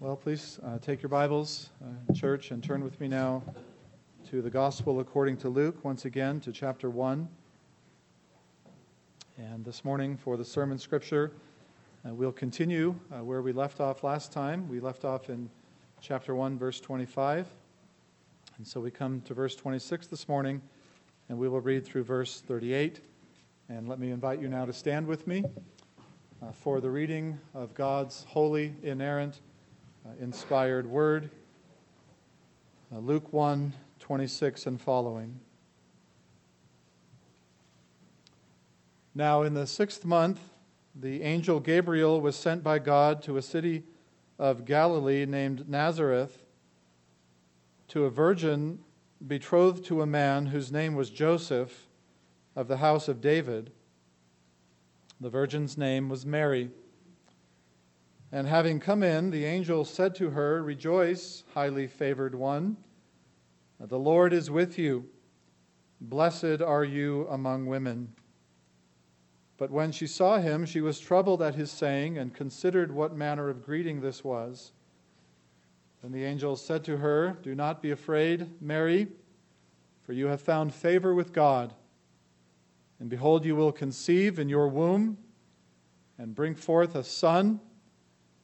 Well, please uh, take your Bibles, uh, church, and turn with me now to the Gospel according to Luke, once again to chapter 1. And this morning, for the sermon scripture, uh, we'll continue uh, where we left off last time. We left off in chapter 1, verse 25. And so we come to verse 26 this morning, and we will read through verse 38. And let me invite you now to stand with me uh, for the reading of God's holy, inerrant, inspired word. Uh, Luke 1 26 and following. Now, in the sixth month, the angel Gabriel was sent by God to a city of Galilee named Nazareth to a virgin betrothed to a man whose name was Joseph of the house of David. The virgin's name was Mary. And having come in, the angel said to her, Rejoice, highly favored one. The Lord is with you. Blessed are you among women. But when she saw him, she was troubled at his saying and considered what manner of greeting this was. Then the angel said to her, Do not be afraid, Mary, for you have found favor with God. And behold, you will conceive in your womb and bring forth a son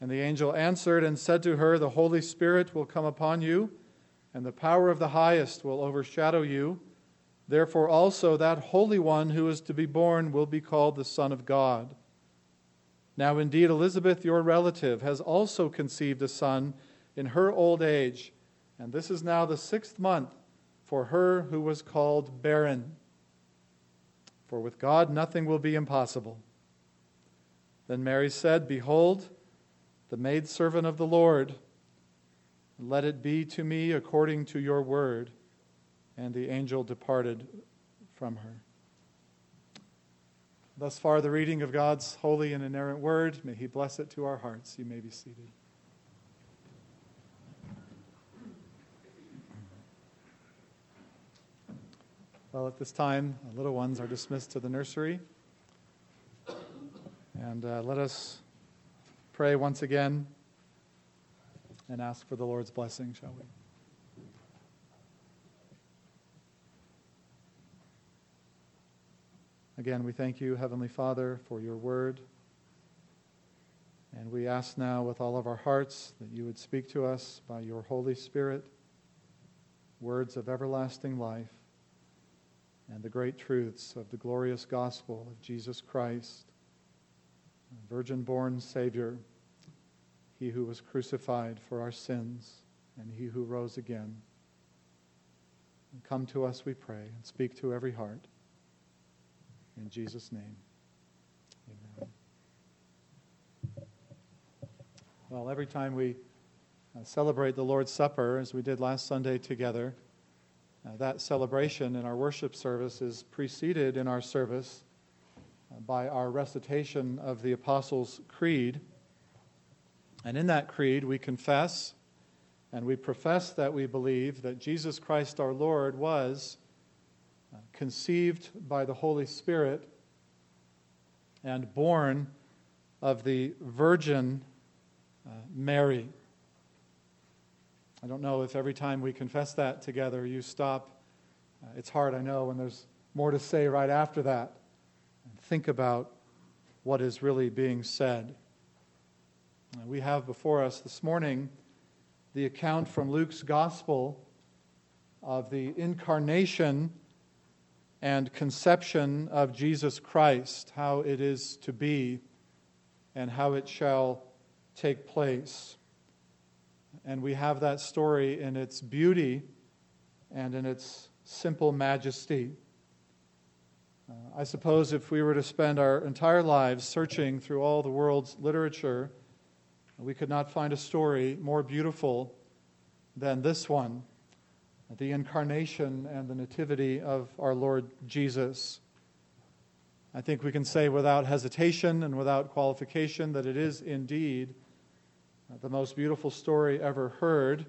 And the angel answered and said to her, The Holy Spirit will come upon you, and the power of the highest will overshadow you. Therefore, also that Holy One who is to be born will be called the Son of God. Now, indeed, Elizabeth, your relative, has also conceived a son in her old age, and this is now the sixth month for her who was called barren. For with God nothing will be impossible. Then Mary said, Behold, the maidservant of the Lord. Let it be to me according to your word. And the angel departed from her. Thus far, the reading of God's holy and inerrant word. May He bless it to our hearts. You may be seated. Well, at this time, the little ones are dismissed to the nursery. And uh, let us pray once again and ask for the Lord's blessing, shall we? Again, we thank you, Heavenly Father, for your word. And we ask now with all of our hearts that you would speak to us by your Holy Spirit words of everlasting life and the great truths of the glorious gospel of Jesus Christ, virgin born Savior he who was crucified for our sins, and he who rose again. And come to us, we pray, and speak to every heart. In Jesus' name, amen. Well, every time we uh, celebrate the Lord's Supper, as we did last Sunday together, uh, that celebration in our worship service is preceded in our service uh, by our recitation of the Apostles' Creed. And in that creed, we confess and we profess that we believe that Jesus Christ our Lord was uh, conceived by the Holy Spirit and born of the Virgin uh, Mary. I don't know if every time we confess that together you stop. Uh, it's hard, I know, when there's more to say right after that. And think about what is really being said. We have before us this morning the account from Luke's Gospel of the incarnation and conception of Jesus Christ, how it is to be and how it shall take place. And we have that story in its beauty and in its simple majesty. Uh, I suppose if we were to spend our entire lives searching through all the world's literature, we could not find a story more beautiful than this one the incarnation and the nativity of our Lord Jesus. I think we can say without hesitation and without qualification that it is indeed the most beautiful story ever heard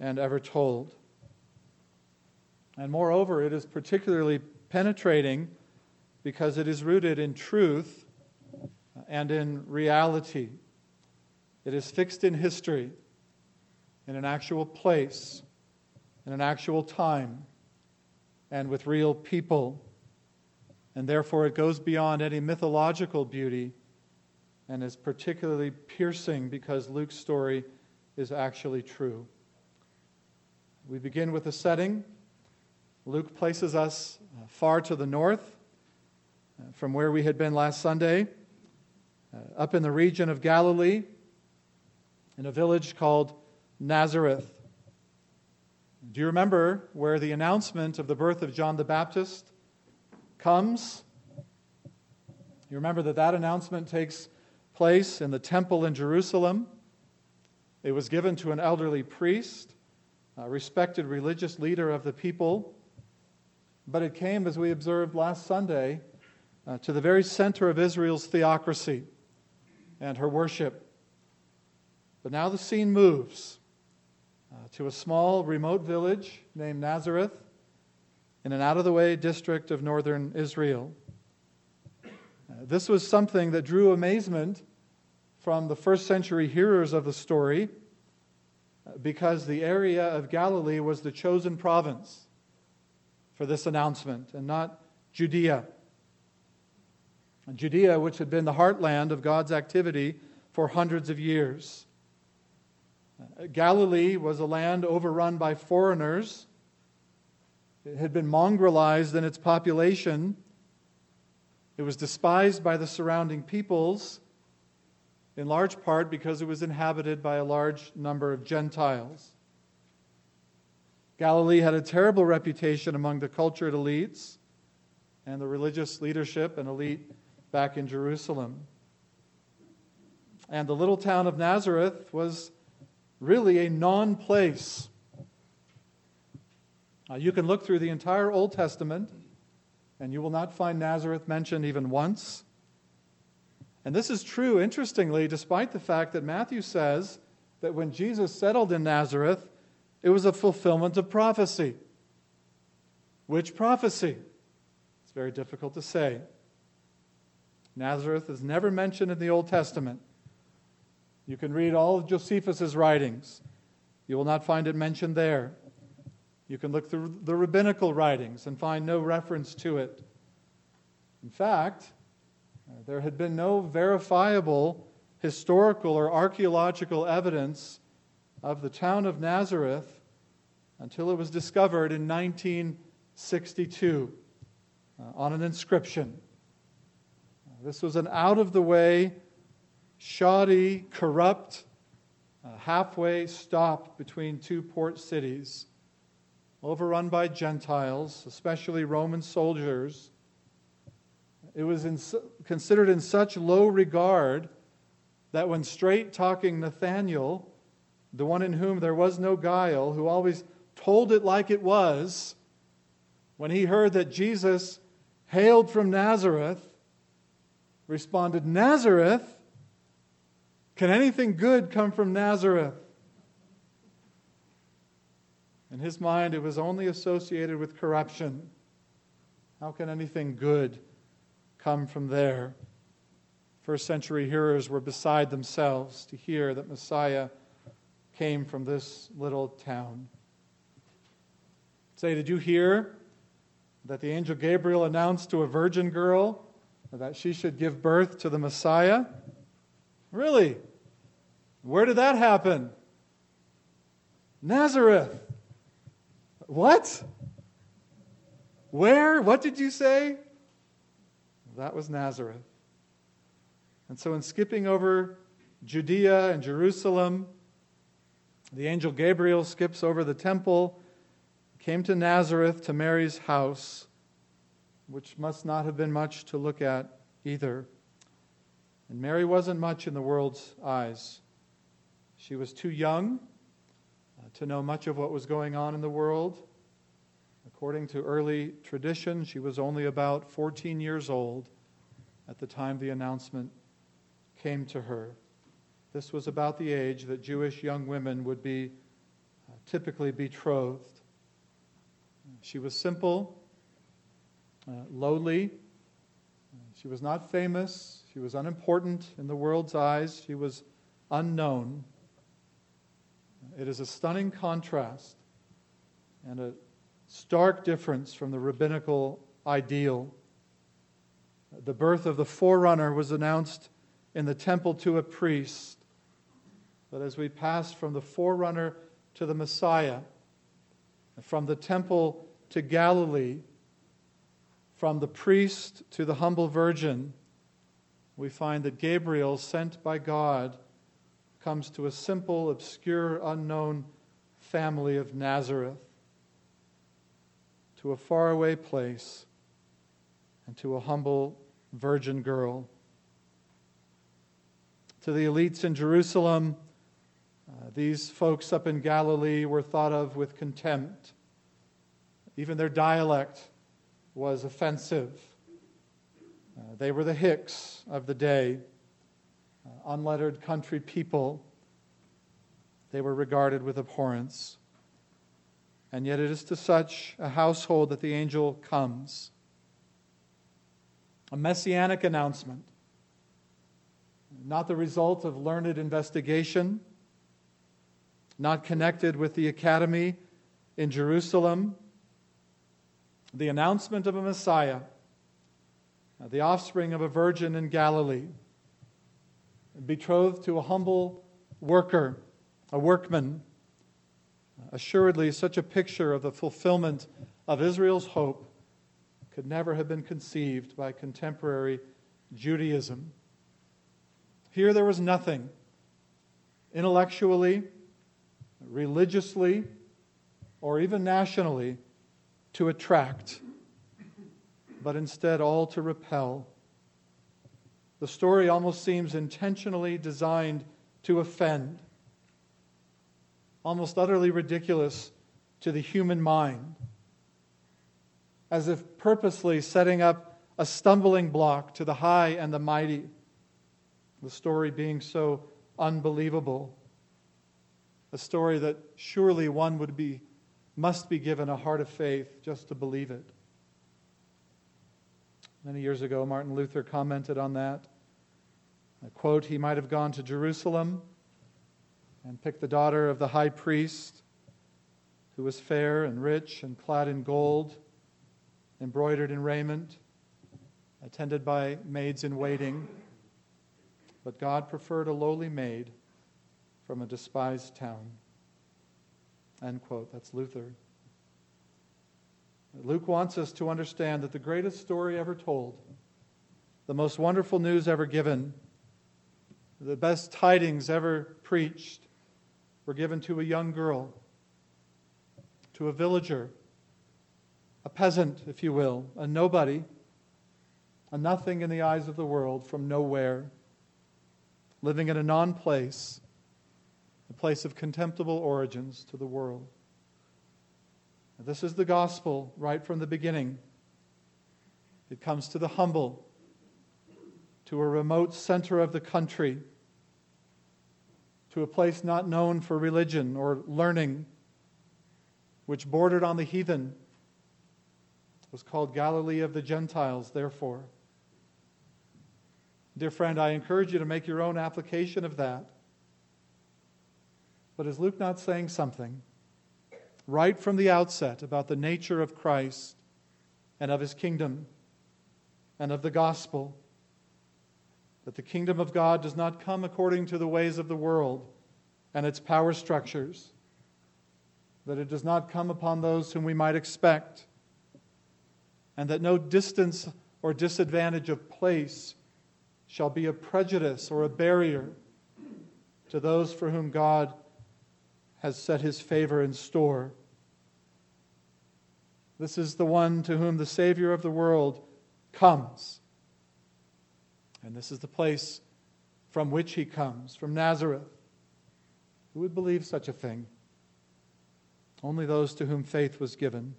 and ever told. And moreover, it is particularly penetrating because it is rooted in truth and in reality. It is fixed in history, in an actual place, in an actual time, and with real people. And therefore, it goes beyond any mythological beauty and is particularly piercing because Luke's story is actually true. We begin with a setting. Luke places us uh, far to the north uh, from where we had been last Sunday, uh, up in the region of Galilee, in a village called Nazareth. Do you remember where the announcement of the birth of John the Baptist comes? You remember that that announcement takes place in the temple in Jerusalem. It was given to an elderly priest, a respected religious leader of the people. But it came, as we observed last Sunday, uh, to the very center of Israel's theocracy and her worship. But now the scene moves uh, to a small, remote village named Nazareth in an out of the way district of northern Israel. Uh, this was something that drew amazement from the first century hearers of the story uh, because the area of Galilee was the chosen province for this announcement and not Judea. Judea, which had been the heartland of God's activity for hundreds of years. Galilee was a land overrun by foreigners. It had been mongrelized in its population. It was despised by the surrounding peoples, in large part because it was inhabited by a large number of Gentiles. Galilee had a terrible reputation among the cultured elites and the religious leadership and elite back in Jerusalem. And the little town of Nazareth was really a non place. Uh, you can look through the entire Old Testament, and you will not find Nazareth mentioned even once. And this is true, interestingly, despite the fact that Matthew says that when Jesus settled in Nazareth, it was a fulfillment of prophecy. Which prophecy? It's very difficult to say. Nazareth is never mentioned in the Old Testament. You can read all of Josephus' writings. You will not find it mentioned there. You can look through the rabbinical writings and find no reference to it. In fact, there had been no verifiable historical or archaeological evidence of the town of Nazareth until it was discovered in 1962 uh, on an inscription. This was an out of the way, shoddy, corrupt, uh, halfway stop between two port cities, overrun by Gentiles, especially Roman soldiers. It was in, considered in such low regard that when straight talking Nathaniel, the one in whom there was no guile, who always told it like it was, when he heard that Jesus hailed from Nazareth, responded, Nazareth? Can anything good come from Nazareth? In his mind, it was only associated with corruption. How can anything good come from there? First century hearers were beside themselves to hear that Messiah came from this little town. Say, did you hear that the angel Gabriel announced to a virgin girl that she should give birth to the Messiah? Really? Where did that happen? Nazareth. What? Where? What did you say? That was Nazareth. And so, in skipping over Judea and Jerusalem, the angel Gabriel skips over the temple, came to Nazareth to Mary's house which must not have been much to look at either. And Mary wasn't much in the world's eyes. She was too young uh, to know much of what was going on in the world. According to early tradition, she was only about 14 years old at the time the announcement came to her. This was about the age that Jewish young women would be uh, typically betrothed. She was simple, uh, lowly. She was not famous. She was unimportant in the world's eyes. She was unknown. It is a stunning contrast and a stark difference from the rabbinical ideal. The birth of the forerunner was announced in the temple to a priest. But as we pass from the forerunner to the Messiah, from the temple to Galilee, from the priest to the humble virgin, we find that Gabriel, sent by God, comes to a simple, obscure, unknown family of Nazareth, to a faraway place, and to a humble virgin girl. To the elites in Jerusalem, uh, these folks up in Galilee were thought of with contempt. Even their dialect was offensive. Uh, they were the Hicks of the day, Uh, unlettered country people. They were regarded with abhorrence. And yet, it is to such a household that the angel comes. A messianic announcement, not the result of learned investigation, not connected with the academy in Jerusalem, the announcement of a Messiah, uh, the offspring of a virgin in Galilee, betrothed to a humble worker, a workman. Assuredly, such a picture of the fulfillment of Israel's hope could never have been conceived by contemporary Judaism. Here there was nothing intellectually, religiously, or even nationally to attract, but instead all to repel. The story almost seems intentionally designed to offend, almost utterly ridiculous to the human mind, as if purposely setting up a stumbling block to the high and the mighty, the story being so unbelievable. A story that surely one would be must be given a heart of faith just to believe it. Many years ago, Martin Luther commented on that. I quote, he might have gone to Jerusalem and picked the daughter of the high priest, who was fair and rich and clad in gold, embroidered in raiment, attended by maids in waiting. But God preferred a lowly maid from a despised town. End quote. That's Luther. Luke wants us to understand that the greatest story ever told, the most wonderful news ever given, the best tidings ever preached were given to a young girl, to a villager, a peasant, if you will, a nobody, a nothing in the eyes of the world from nowhere, living in a non place a place of contemptible origins to the world. This is the gospel right from the beginning. It comes to the humble, to a remote center of the country, to a place not known for religion or learning, which bordered on the heathen. It was called Galilee of the Gentiles, therefore. Dear friend, I encourage you to make your own application of that. But is Luke not saying something right from the outset about the nature of Christ and of his kingdom and of the gospel? That the kingdom of God does not come according to the ways of the world and its power structures, that it does not come upon those whom we might expect, and that no distance or disadvantage of place shall be a prejudice or a barrier to those for whom God has set his favor in store. This is the one to whom the Savior of the world comes. And this is the place from which he comes, from Nazareth. Who would believe such a thing? only those to whom faith was given.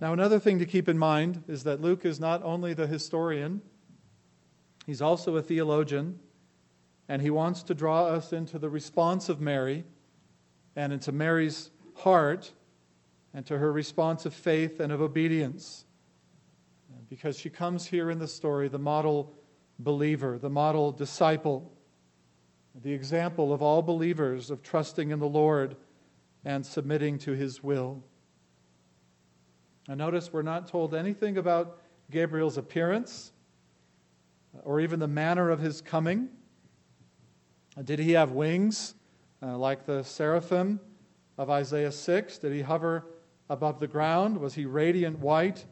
Now, another thing to keep in mind is that Luke is not only the historian, he's also a theologian, and he wants to draw us into the response of Mary and into Mary's heart and to her response of faith and of obedience. Because she comes here in the story, the model believer, the model disciple, the example of all believers of trusting in the Lord and submitting to his will. Now, notice we're not told anything about Gabriel's appearance or even the manner of his coming. Did he have wings uh, like the seraphim of Isaiah 6? Did he hover above the ground? Was he radiant white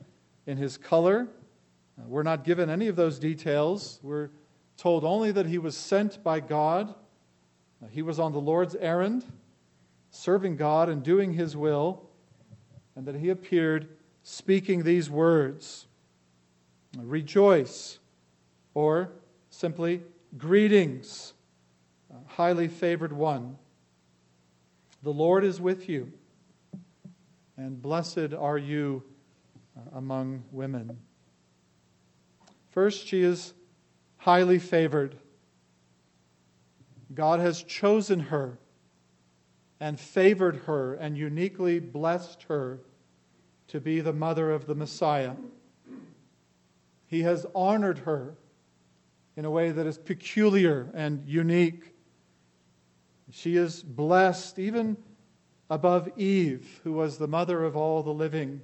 in his color? Uh, we're not given any of those details. We're told only that he was sent by God. Uh, he was on the Lord's errand, serving God and doing his will, and that he appeared speaking these words Rejoice, or simply, greetings, highly favored one. The Lord is with you, and blessed are you uh, among women. First, she is highly favored. God has chosen her and favored her and uniquely blessed her to be the mother of the Messiah. He has honored her in a way that is peculiar and unique. She is blessed even above Eve, who was the mother of all the living.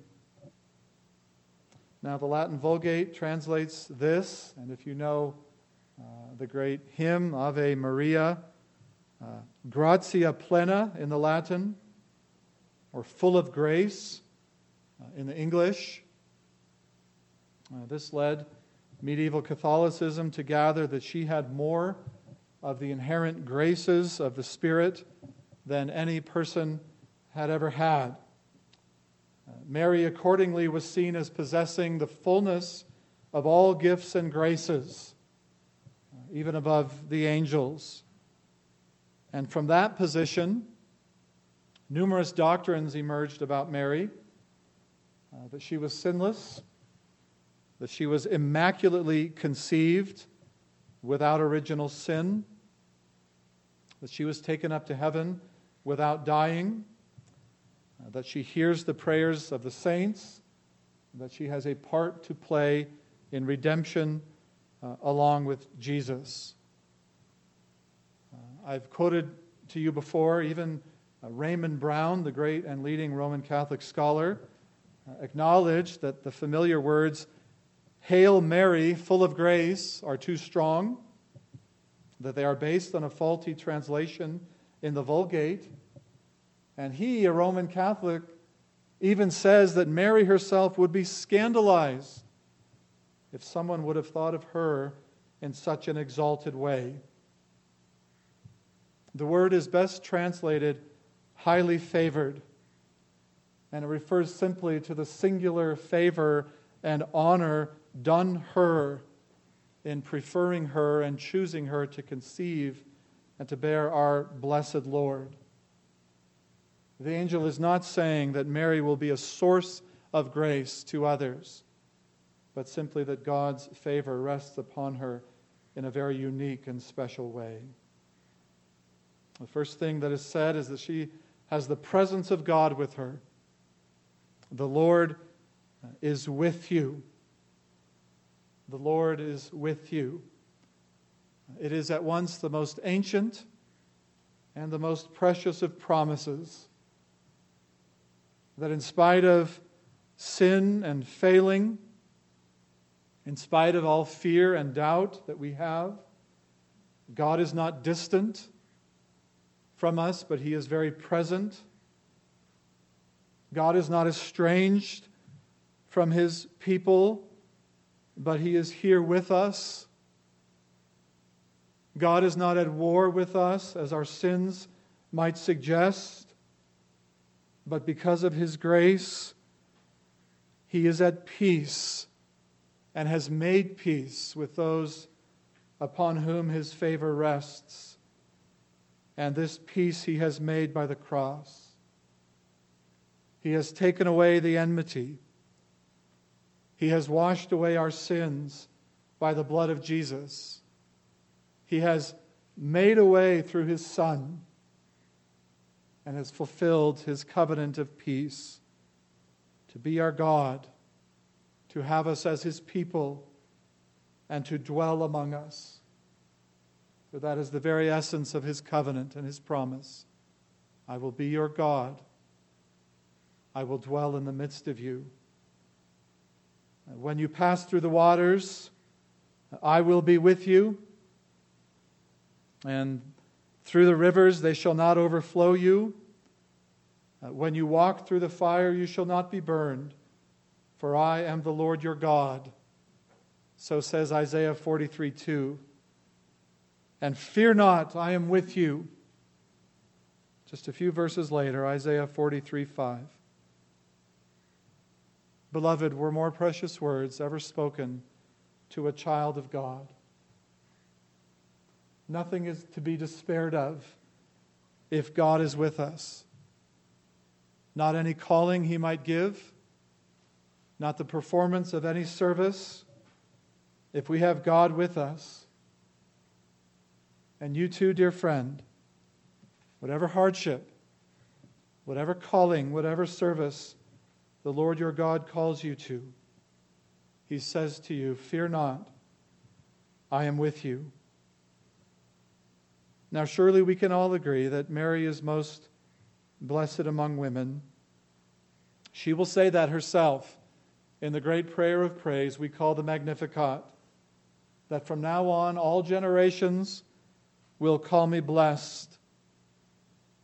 Now, the Latin Vulgate translates this, and if you know uh, the great hymn, Ave Maria, uh, plena in the Latin, or full of grace, uh, in the English. Uh, this led medieval Catholicism to gather that she had more of the inherent graces of the Spirit than any person had ever had. Uh, Mary, accordingly, was seen as possessing the fullness of all gifts and graces, uh, even above the angels. And from that position, numerous doctrines emerged about Mary uh, that she was sinless, that she was immaculately conceived without original sin, that she was taken up to heaven without dying, uh, that she hears the prayers of the saints, that she has a part to play in redemption uh, along with Jesus. Uh, I've quoted to you before, even uh, Raymond Brown, the great and leading Roman Catholic scholar, uh, acknowledge that the familiar words, Hail Mary, full of grace, are too strong, that they are based on a faulty translation in the Vulgate. And he, a Roman Catholic, even says that Mary herself would be scandalized if someone would have thought of her in such an exalted way. The word is best translated highly favored and it refers simply to the singular favor and honor done her in preferring her and choosing her to conceive and to bear our blessed Lord. The angel is not saying that Mary will be a source of grace to others, but simply that God's favor rests upon her in a very unique and special way. The first thing that is said is that she has the presence of God with her. The Lord is with you. The Lord is with you. It is at once the most ancient and the most precious of promises that, in spite of sin and failing, in spite of all fear and doubt that we have, God is not distant from us, but He is very present God is not estranged from his people, but he is here with us. God is not at war with us, as our sins might suggest, but because of his grace, he is at peace and has made peace with those upon whom his favor rests. and this peace he has made by the cross. He has taken away the enmity. He has washed away our sins by the blood of Jesus. He has made a way through his Son and has fulfilled his covenant of peace to be our God, to have us as his people, and to dwell among us. For that is the very essence of his covenant and his promise. I will be your God. I will dwell in the midst of you. When you pass through the waters, I will be with you. And through the rivers, they shall not overflow you. Uh, when you walk through the fire, you shall not be burned, for I am the Lord your God. So says Isaiah 43 2. And fear not, I am with you. Just a few verses later, Isaiah 43 5. Beloved, were more precious words ever spoken to a child of God. Nothing is to be despaired of if God is with us. Not any calling he might give, not the performance of any service. If we have God with us, and you too, dear friend, whatever hardship, whatever calling, whatever service, the Lord your God calls you to, he says to you, Fear not, I am with you. Now, surely we can all agree that Mary is most blessed among women. She will say that herself in the great prayer of praise we call the Magnificat, that from now on all generations will call me blessed.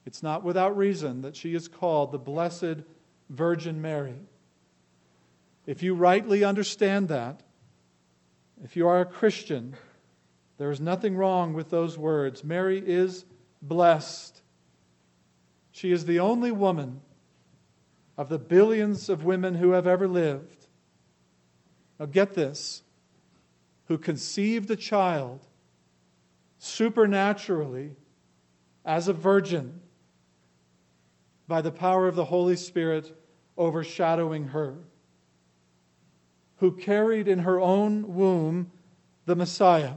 It's not without reason that she is called the Blessed Virgin Mary. If you rightly understand that, if you are a Christian, there is nothing wrong with those words. Mary is blessed. She is the only woman of the billions of women who have ever lived. Now, get this who conceived a child supernaturally as a virgin by the power of the Holy Spirit overshadowing her, who carried in her own womb the Messiah,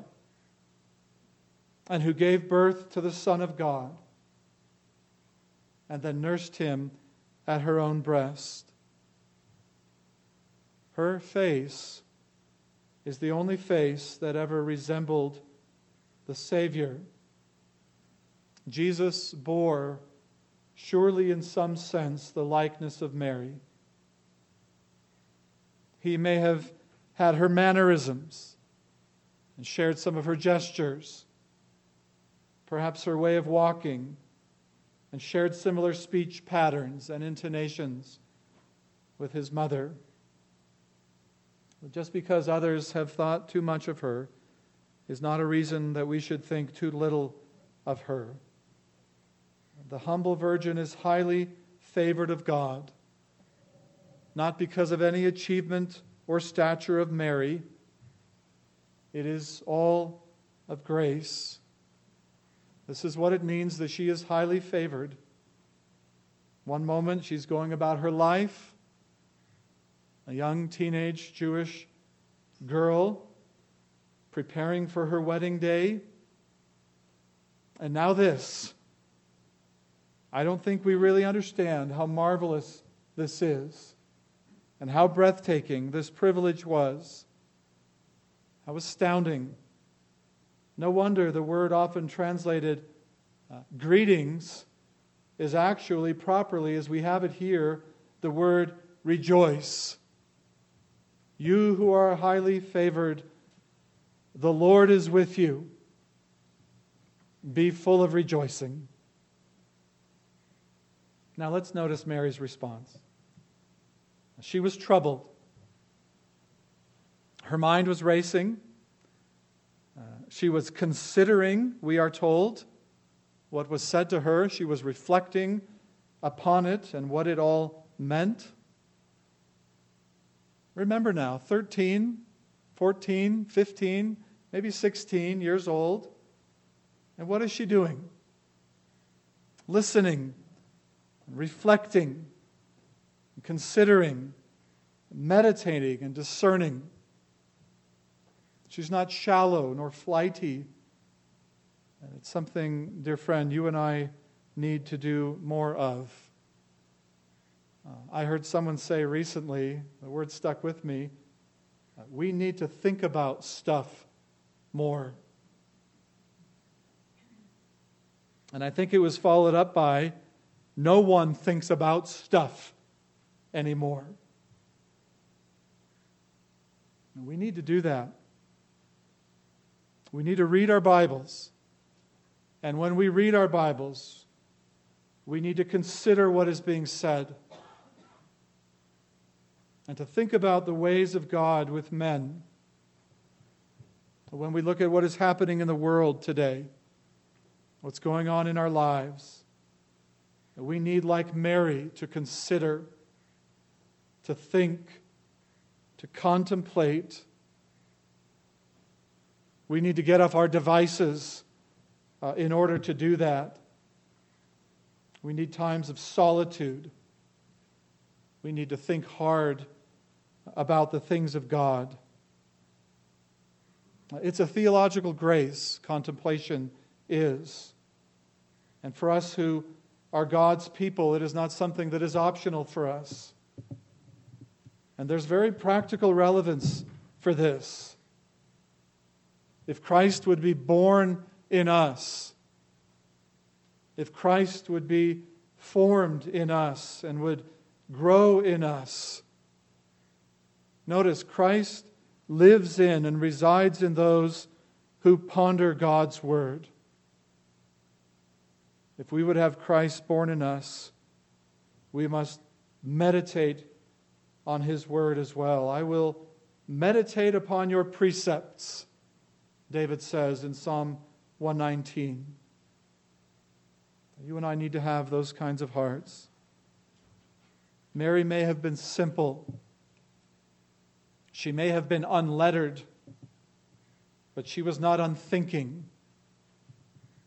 and who gave birth to the Son of God, and then nursed him at her own breast. Her face is the only face that ever resembled the Savior. Jesus bore surely in some sense the likeness of Mary. He may have had her mannerisms and shared some of her gestures, perhaps her way of walking, and shared similar speech patterns and intonations with his mother. Just because others have thought too much of her is not a reason that we should think too little of her. The humble virgin is highly favored of God, not because of any achievement or stature of Mary. It is all of grace. This is what it means that she is highly favored. One moment she's going about her life, a young teenage Jewish girl preparing for her wedding day. And now this. I don't think we really understand how marvelous this is and how breathtaking this privilege was. How astounding. No wonder the word often translated uh, greetings is actually properly, as we have it here, the word rejoice. You who are highly favored, the Lord is with you. Be full of rejoicing. Now let's notice Mary's response. She was troubled. Her mind was racing. Uh, she was considering, we are told, what was said to her. She was reflecting upon it and what it all meant. Remember now, 13, 14, 15, maybe 16 years old. And what is she doing? listening, reflecting, considering, meditating, and discerning. She's not shallow nor flighty. And it's something, dear friend, you and I need to do more of. Uh, I heard someone say recently, the word stuck with me, uh, we need to think about stuff more. And I think it was followed up by no one thinks about stuff anymore. We need to do that. We need to read our Bibles. And when we read our Bibles, we need to consider what is being said and to think about the ways of God with men. When we look at what is happening in the world today, what's going on in our lives, we need, like Mary, to consider, to think, to contemplate. We need to get off our devices uh, in order to do that. We need times of solitude. We need to think hard about the things of God. It's a theological grace, contemplation is. And for us who are God's people, it is not something that is optional for us. And there's very practical relevance for this. If Christ would be born in us, if Christ would be formed in us and would grow in us, notice Christ lives in and resides in those who ponder God's word. If we would have Christ born in us, we must meditate on his word as well. I will meditate upon your precepts, David says in Psalm 119. You and I need to have those kinds of hearts. Mary may have been simple. She may have been unlettered, but she was not unthinking.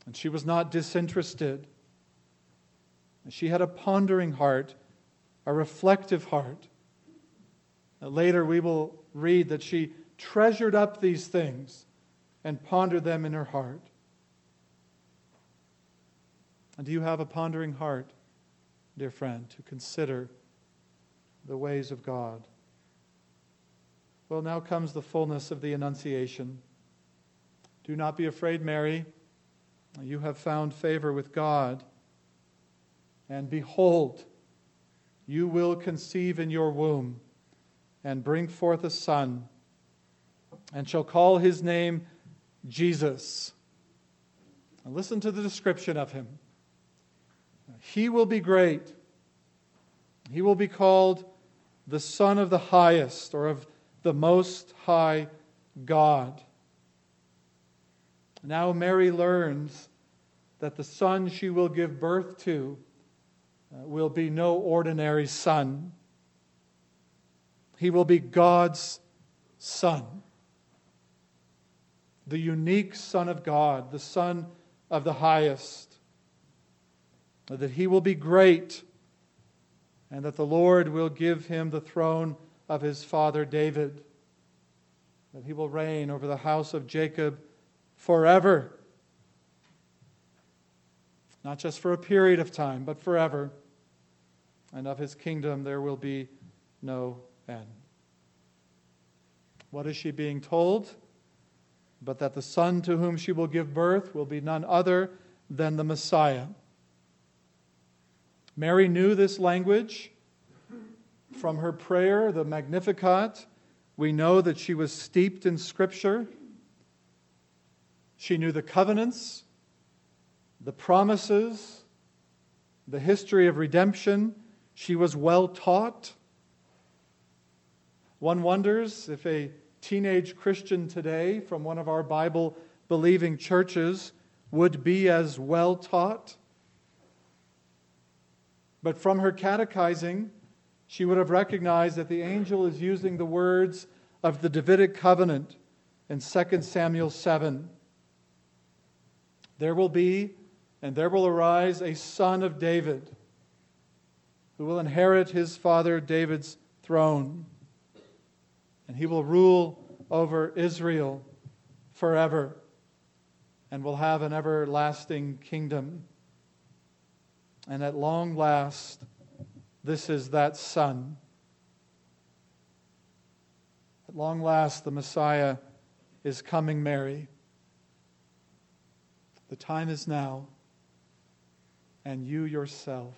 And she was not disinterested. She had a pondering heart, a reflective heart. Later, we will read that she treasured up these things and pondered them in her heart. And do you have a pondering heart, dear friend, to consider the ways of God? Well, now comes the fullness of the Annunciation. Do not be afraid, Mary. You have found favor with God. And behold, you will conceive in your womb and bring forth a son, and shall call his name Jesus. And listen to the description of him. He will be great. He will be called the Son of the Highest or of the Most High God. Now Mary learns that the son she will give birth to uh, will be no ordinary son. He will be God's son, the unique Son of God, the Son of the highest. That he will be great, and that the Lord will give him the throne of his father David, that he will reign over the house of Jacob forever. Not just for a period of time, but forever. And of his kingdom there will be no end. What is she being told? But that the son to whom she will give birth will be none other than the Messiah. Mary knew this language from her prayer, the Magnificat. We know that she was steeped in Scripture. She knew the covenants, the promises, the history of redemption. She was well taught. One wonders if a teenage Christian today from one of our Bible believing churches would be as well taught. But from her catechizing, she would have recognized that the angel is using the words of the Davidic covenant in 2 Samuel 7. There will be and there will arise a son of David who will inherit his father David's throne, and he will rule over Israel forever and will have an everlasting kingdom. And at long last, this is that Son. At long last, the Messiah is coming, Mary. The time is now, and you yourself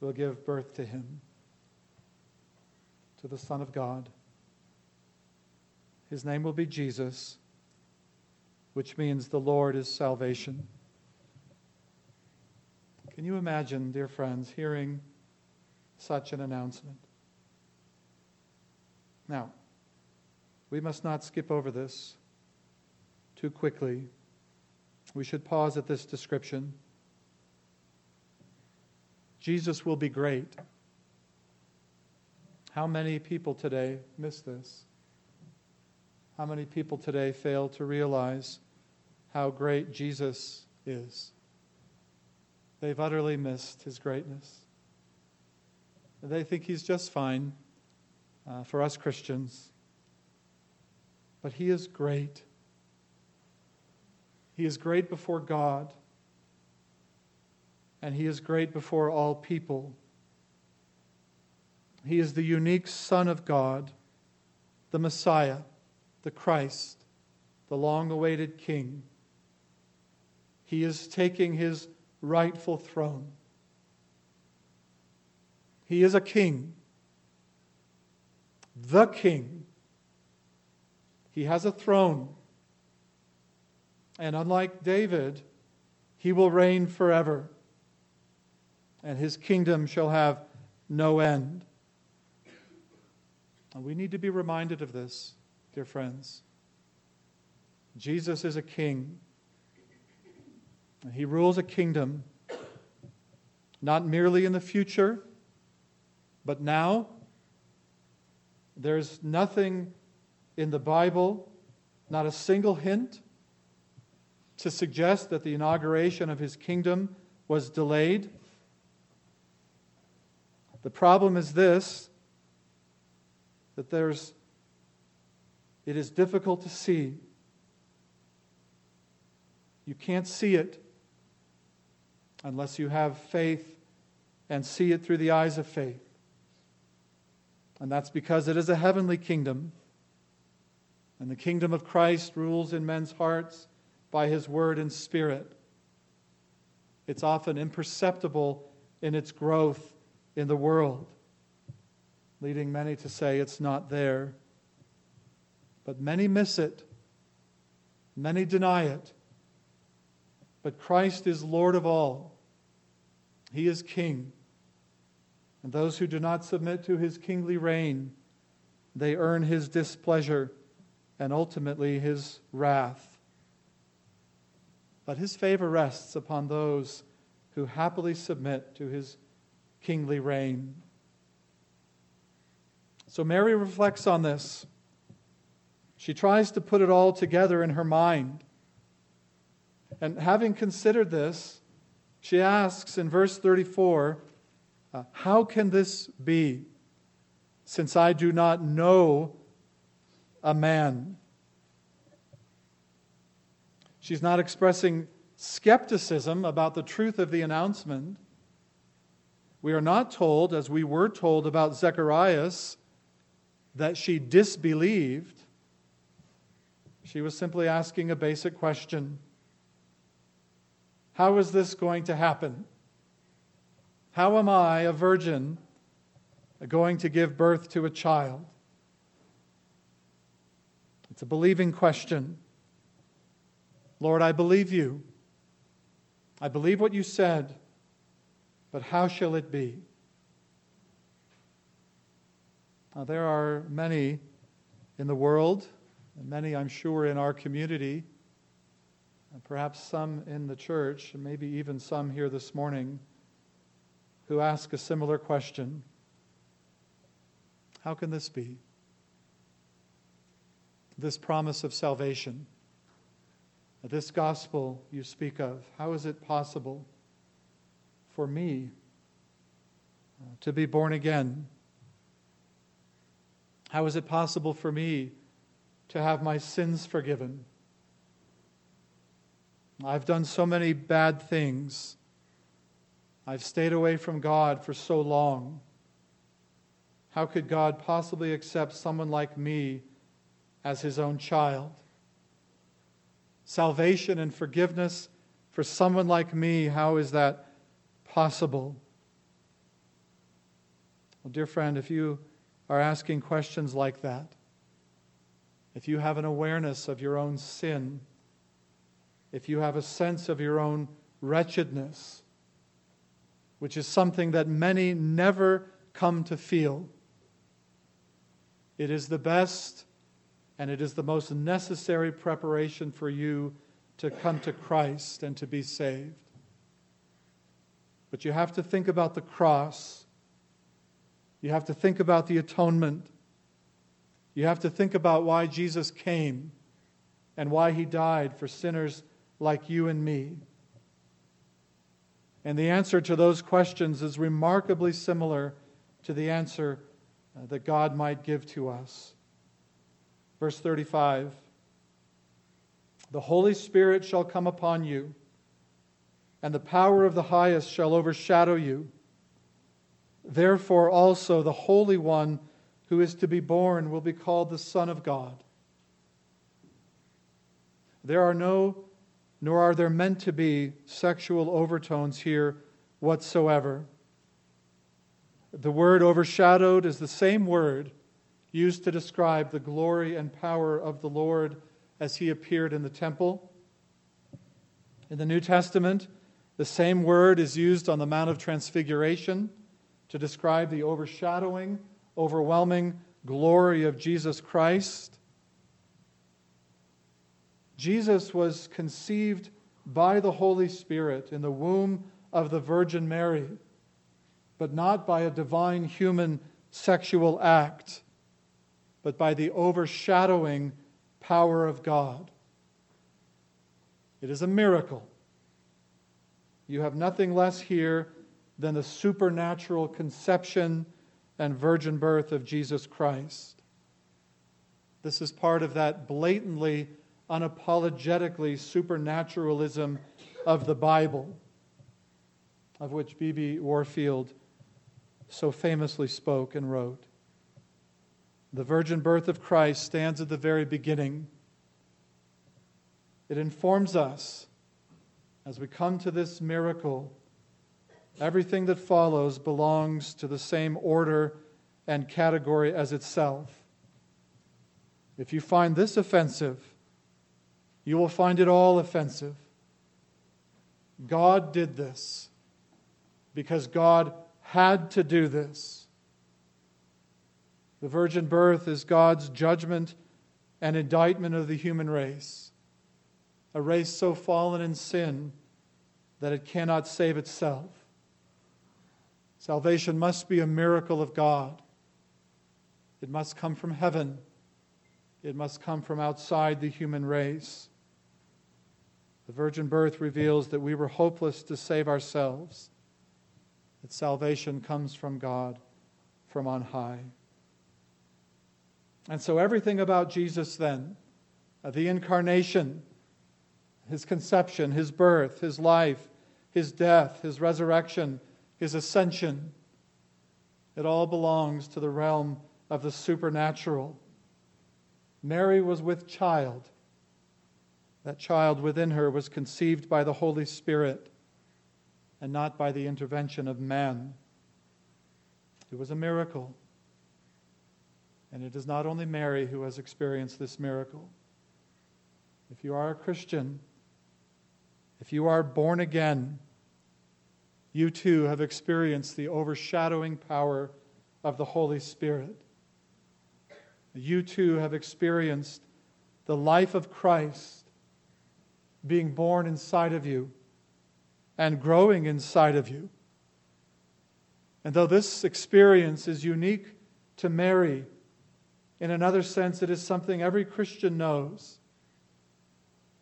will give birth to him, to the Son of God. His name will be Jesus, which means the Lord is salvation. Can you imagine, dear friends, hearing such an announcement? Now, we must not skip over this too quickly. We should pause at this description. Jesus will be great. How many people today miss this? How many people today fail to realize how great Jesus is? They've utterly missed his greatness. They think he's just fine uh, for us Christians. But he is great. He is great before God, and he is great before all people. He is the unique Son of God, the Messiah, the Christ, the long awaited King. He is taking his rightful throne. He is a king, the king. He has a throne. And unlike David, he will reign forever, and his kingdom shall have no end. And we need to be reminded of this, dear friends. Jesus is a king. And he rules a kingdom, not merely in the future, but now. There's nothing in the Bible, not a single hint, to suggest that the inauguration of his kingdom was delayed. The problem is this that there's it is difficult to see. You can't see it unless you have faith and see it through the eyes of faith. And that's because it is a heavenly kingdom. And the kingdom of Christ rules in men's hearts by his word and spirit. It's often imperceptible in its growth in the world, leading many to say it's not there. But many miss it, many deny it. But Christ is Lord of all. He is King. And those who do not submit to his kingly reign, they earn his displeasure and ultimately his wrath. But his favor rests upon those who happily submit to his kingly reign. So Mary reflects on this. She tries to put it all together in her mind. And having considered this, she asks in verse 34 uh, How can this be, since I do not know a man? She's not expressing skepticism about the truth of the announcement. We are not told, as we were told about Zacharias, that she disbelieved. She was simply asking a basic question How is this going to happen? How am I, a virgin, going to give birth to a child? It's a believing question. Lord, I believe you. I believe what you said, but how shall it be? Now, there are many in the world, and many, I'm sure, in our community, and perhaps some in the church, and maybe even some here this morning who ask a similar question How can this be? This promise of salvation. This gospel you speak of, how is it possible for me uh, to be born again? How is it possible for me to have my sins forgiven? I've done so many bad things. I've stayed away from God for so long. How could God possibly accept someone like me as his own child? Salvation and forgiveness for someone like me, how is that possible? Well, dear friend, if you are asking questions like that, if you have an awareness of your own sin, if you have a sense of your own wretchedness, which is something that many never come to feel, it is the best and it is the most necessary preparation for you to come to Christ and to be saved. But you have to think about the cross. You have to think about the atonement. You have to think about why Jesus came and why he died for sinners like you and me. And the answer to those questions is remarkably similar to the answer uh, that God might give to us. Verse 35 The Holy Spirit shall come upon you, and the power of the highest shall overshadow you. Therefore, also the Holy One who is to be born will be called the Son of God. There are no, nor are there meant to be, sexual overtones here whatsoever. The word overshadowed is the same word used to describe the glory and power of the Lord as he appeared in the temple. In the New Testament, the same word is used on the Mount of Transfiguration to describe the overshadowing, overwhelming glory of Jesus Christ. Jesus was conceived by the Holy Spirit in the womb of the Virgin Mary but not by a divine human sexual act, but by the overshadowing power of God. It is a miracle. You have nothing less here than the supernatural conception and virgin birth of Jesus Christ. This is part of that blatantly, unapologetically supernaturalism of the Bible, of which B.B. Warfield so famously spoke and wrote. The virgin birth of Christ stands at the very beginning. It informs us as we come to this miracle. Everything that follows belongs to the same order and category as itself. If you find this offensive, you will find it all offensive. God did this because God had to do this. The virgin birth is God's judgment and indictment of the human race, a race so fallen in sin that it cannot save itself. Salvation must be a miracle of God. It must come from heaven. It must come from outside the human race. The virgin birth reveals that we were hopeless to save ourselves that salvation comes from God from on high. And so, everything about Jesus then, uh, the incarnation, his conception, his birth, his life, his death, his resurrection, his ascension, it all belongs to the realm of the supernatural. Mary was with child. That child within her was conceived by the Holy Spirit and not by the intervention of man. It was a miracle. And it is not only Mary who has experienced this miracle. If you are a Christian, if you are born again, you too have experienced the overshadowing power of the Holy Spirit. You too have experienced the life of Christ being born inside of you and growing inside of you. And though this experience is unique to Mary, in another sense, it is something every Christian knows.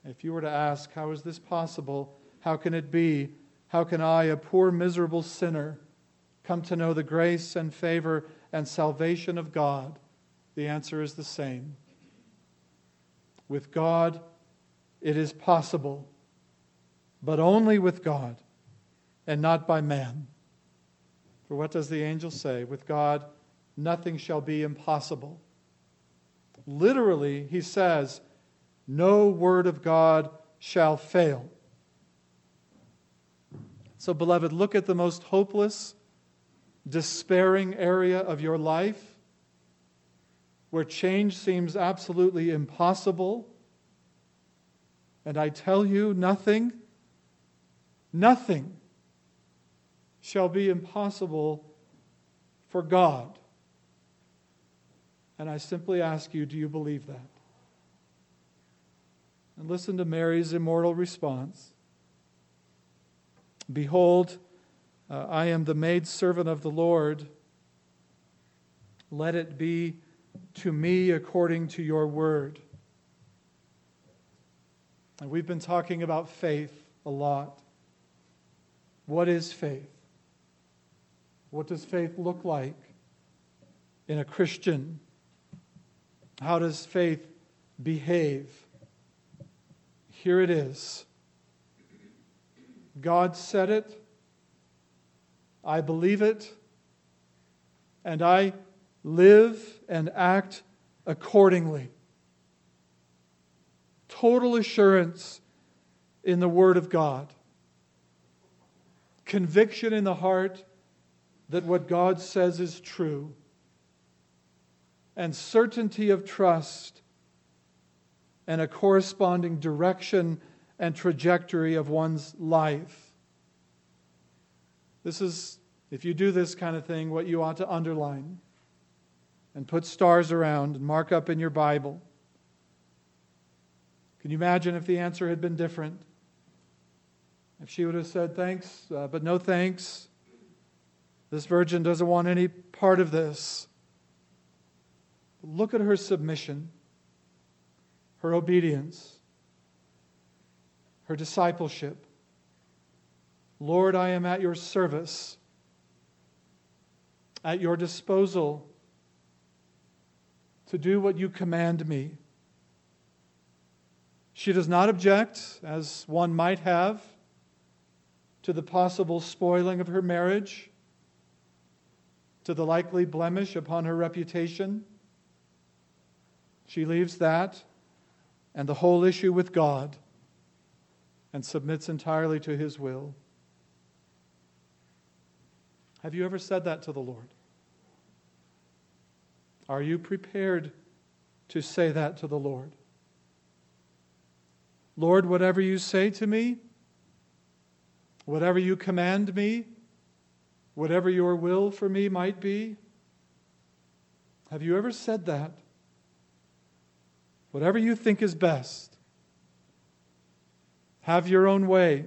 If you were to ask, How is this possible? How can it be? How can I, a poor, miserable sinner, come to know the grace and favor and salvation of God? The answer is the same. With God, it is possible, but only with God and not by man. For what does the angel say? With God, nothing shall be impossible. Literally, he says, No word of God shall fail. So, beloved, look at the most hopeless, despairing area of your life where change seems absolutely impossible. And I tell you, nothing, nothing shall be impossible for God. And I simply ask you, do you believe that? And listen to Mary's immortal response Behold, uh, I am the maidservant of the Lord. Let it be to me according to your word. And we've been talking about faith a lot. What is faith? What does faith look like in a Christian? How does faith behave? Here it is God said it, I believe it, and I live and act accordingly. Total assurance in the Word of God. Conviction in the heart that what God says is true. And certainty of trust and a corresponding direction and trajectory of one's life. This is, if you do this kind of thing, what you ought to underline and put stars around and mark up in your Bible. Can you imagine if the answer had been different? If she would have said, Thanks, uh, but no thanks. This virgin doesn't want any part of this. Look at her submission, her obedience, her discipleship. Lord, I am at your service, at your disposal to do what you command me. She does not object, as one might have, to the possible spoiling of her marriage, to the likely blemish upon her reputation. She leaves that and the whole issue with God and submits entirely to His will. Have you ever said that to the Lord? Are you prepared to say that to the Lord? Lord, whatever you say to me, whatever you command me, whatever your will for me might be, have you ever said that? Whatever you think is best, have your own way.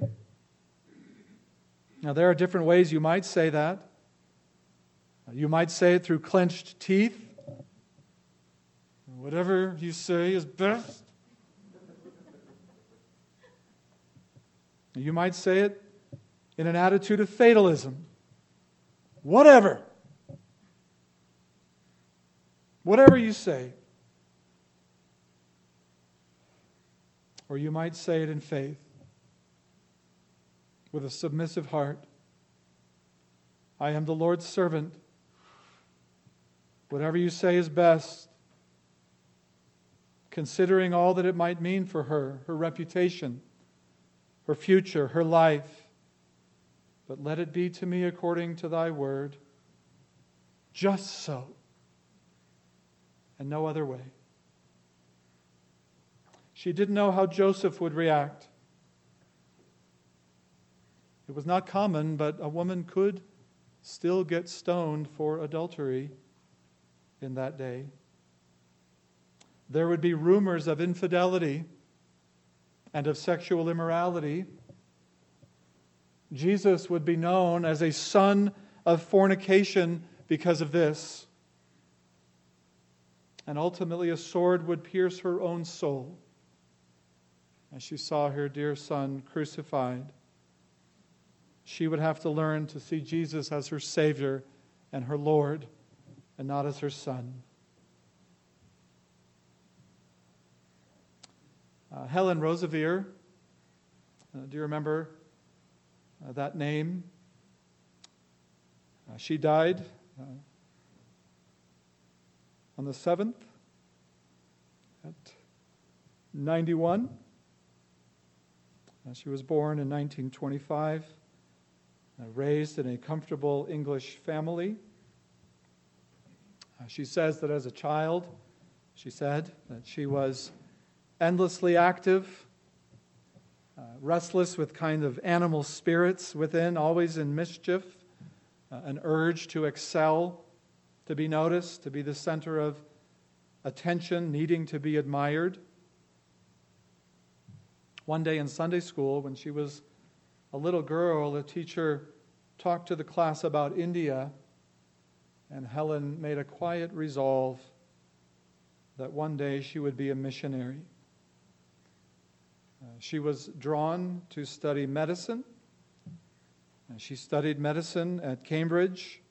Now, there are different ways you might say that. You might say it through clenched teeth. Whatever you say is best. You might say it in an attitude of fatalism. Whatever. Whatever you say. Or you might say it in faith with a submissive heart. I am the Lord's servant. Whatever you say is best considering all that it might mean for her, her reputation, her future, her life. But let it be to me according to thy word, just so, and no other way. She didn't know how Joseph would react. It was not common, but a woman could still get stoned for adultery in that day. There would be rumors of infidelity and of sexual immorality. Jesus would be known as a son of fornication because of this. And ultimately, a sword would pierce her own soul. As she saw her dear son crucified. She would have to learn to see Jesus as her Savior and her Lord, and not as her son. Uh, Helen Roseveare, uh, do you remember uh, that name? Uh, she died uh, on the 7th at 91. Uh, she was born in 1925, uh, raised in a comfortable English family. Uh, she says that as a child, she said that she was endlessly active, uh, restless with kind of animal spirits within, always in mischief, uh, an urge to excel, to be noticed, to be the center of attention, needing to be admired. One day in Sunday school, when she was a little girl, a teacher talked to the class about India, and Helen made a quiet resolve that one day she would be a missionary. Uh, she was drawn to study medicine. And she studied medicine at Cambridge.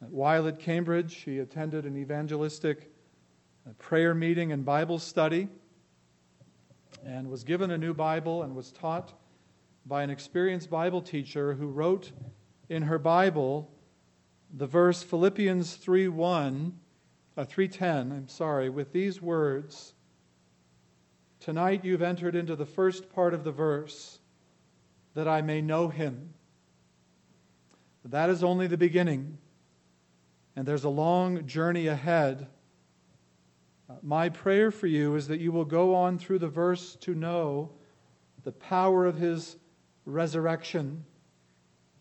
While at Cambridge, she attended an evangelistic uh, prayer meeting and Bible study and was given a new Bible and was taught by an experienced Bible teacher who wrote in her Bible the verse Philippians 3:1 uh, 3:10, I'm sorry, with these words Tonight you've entered into the first part of the verse that I may know him. That is only the beginning, and there's a long journey ahead. My prayer for you is that you will go on through the verse to know the power of his resurrection,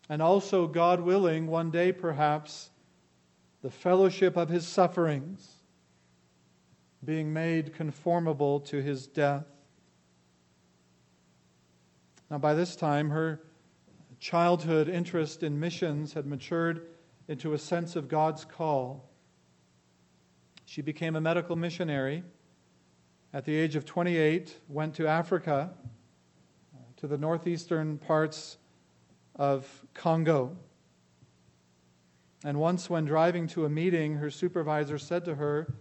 and also, God willing, one day perhaps, the fellowship of his sufferings being made conformable to his death. Now, by this time, her childhood interest in missions had matured into a sense of God's call. She became a medical missionary. At the age of 28, went to Africa, uh, to the northeastern parts of Congo. And once, when driving to a meeting, her supervisor said to her,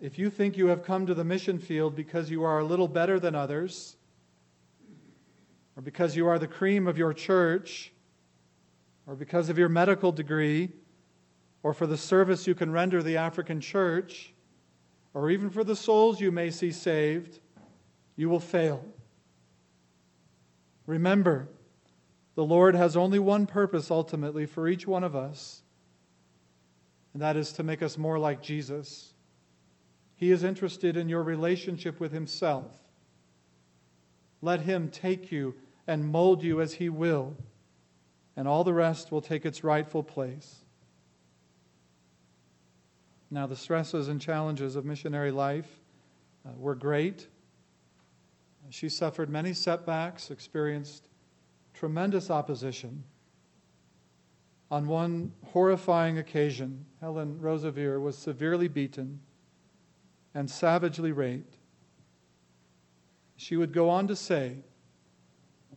if you think you have come to the mission field because you are a little better than others, or because you are the cream of your church, or because of your medical degree, or for the service you can render the African church, or even for the souls you may see saved, you will fail. Remember, the Lord has only one purpose ultimately for each one of us, and that is to make us more like Jesus. He is interested in your relationship with Himself. Let Him take you and mold you as He will, and all the rest will take its rightful place. Now, the stresses and challenges of missionary life uh, were great. She suffered many setbacks, experienced tremendous opposition. On one horrifying occasion, Helen Roseveare was severely beaten and savagely raped. She would go on to say,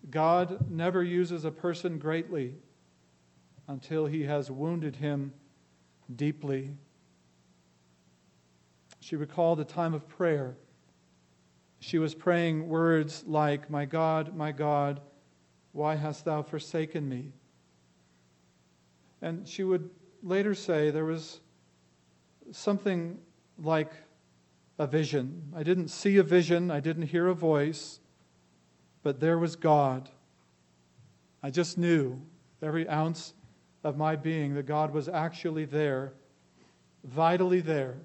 God never uses a person greatly until he has wounded him deeply. She recalled a time of prayer. She was praying words like, My God, my God, why hast thou forsaken me? And she would later say there was something like a vision. I didn't see a vision, I didn't hear a voice, but there was God. I just knew every ounce of my being that God was actually there, vitally there,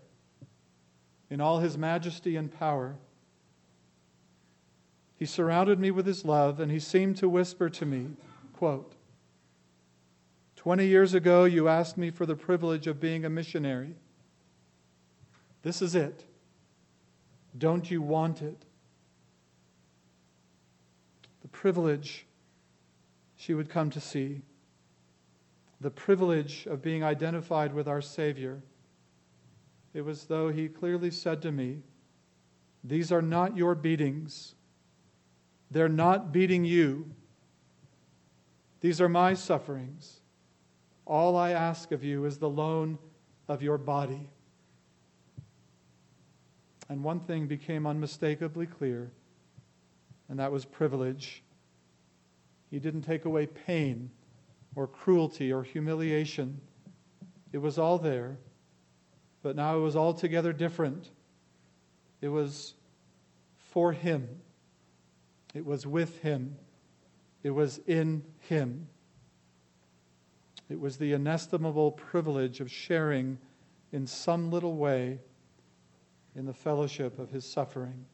in all his majesty and power. He surrounded me with his love, and he seemed to whisper to me, quote, 20 years ago, you asked me for the privilege of being a missionary. This is it. Don't you want it? The privilege she would come to see, the privilege of being identified with our Savior. It was though he clearly said to me, These are not your beatings. They're not beating you. These are my sufferings. All I ask of you is the loan of your body. And one thing became unmistakably clear, and that was privilege. He didn't take away pain or cruelty or humiliation. It was all there, but now it was altogether different. It was for Him, it was with Him, it was in Him. It was the inestimable privilege of sharing in some little way in the fellowship of His suffering.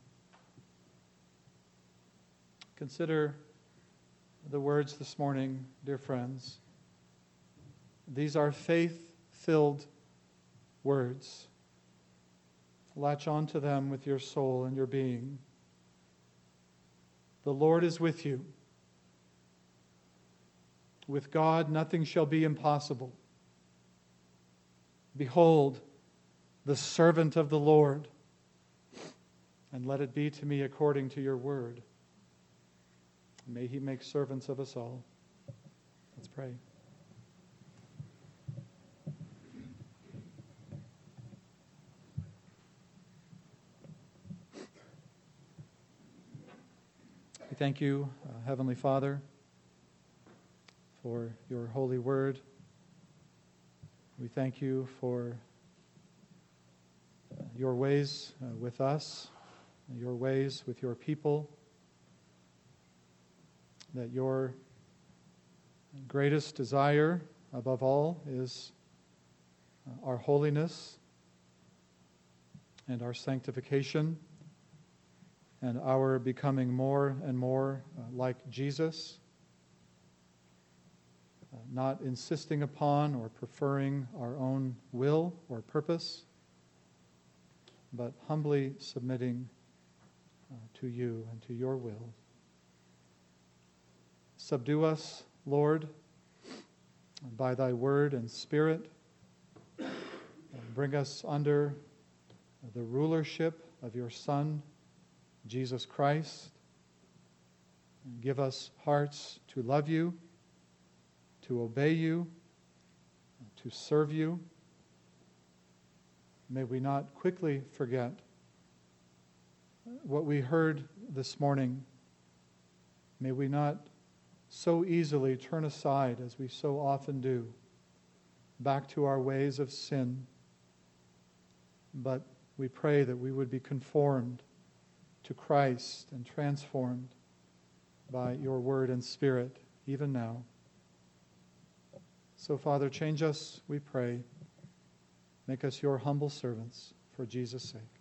Consider the words this morning, dear friends. These are faith filled words. Latch on to them with your soul and your being. The Lord is with you. With God, nothing shall be impossible. Behold, the servant of the Lord, and let it be to me according to your word. May he make servants of us all. Let's pray. We thank you, uh, Heavenly Father, for your holy word. We thank you for uh, your ways uh, with us, your ways with your people that your greatest desire above all is uh, our holiness and our sanctification and our becoming more and more uh, like Jesus, uh, not insisting upon or preferring our own will or purpose, but humbly submitting uh, to you and to your will. Subdue us, Lord, by thy word and spirit. Bring us under the rulership of your Son, Jesus Christ. Give us hearts to love you, to obey you, to serve you. May we not quickly forget what we heard this morning. May we not so easily turn aside, as we so often do, back to our ways of sin. But we pray that we would be conformed to Christ and transformed by your word and spirit, even now. So, Father, change us, we pray. Make us your humble servants for Jesus' sake.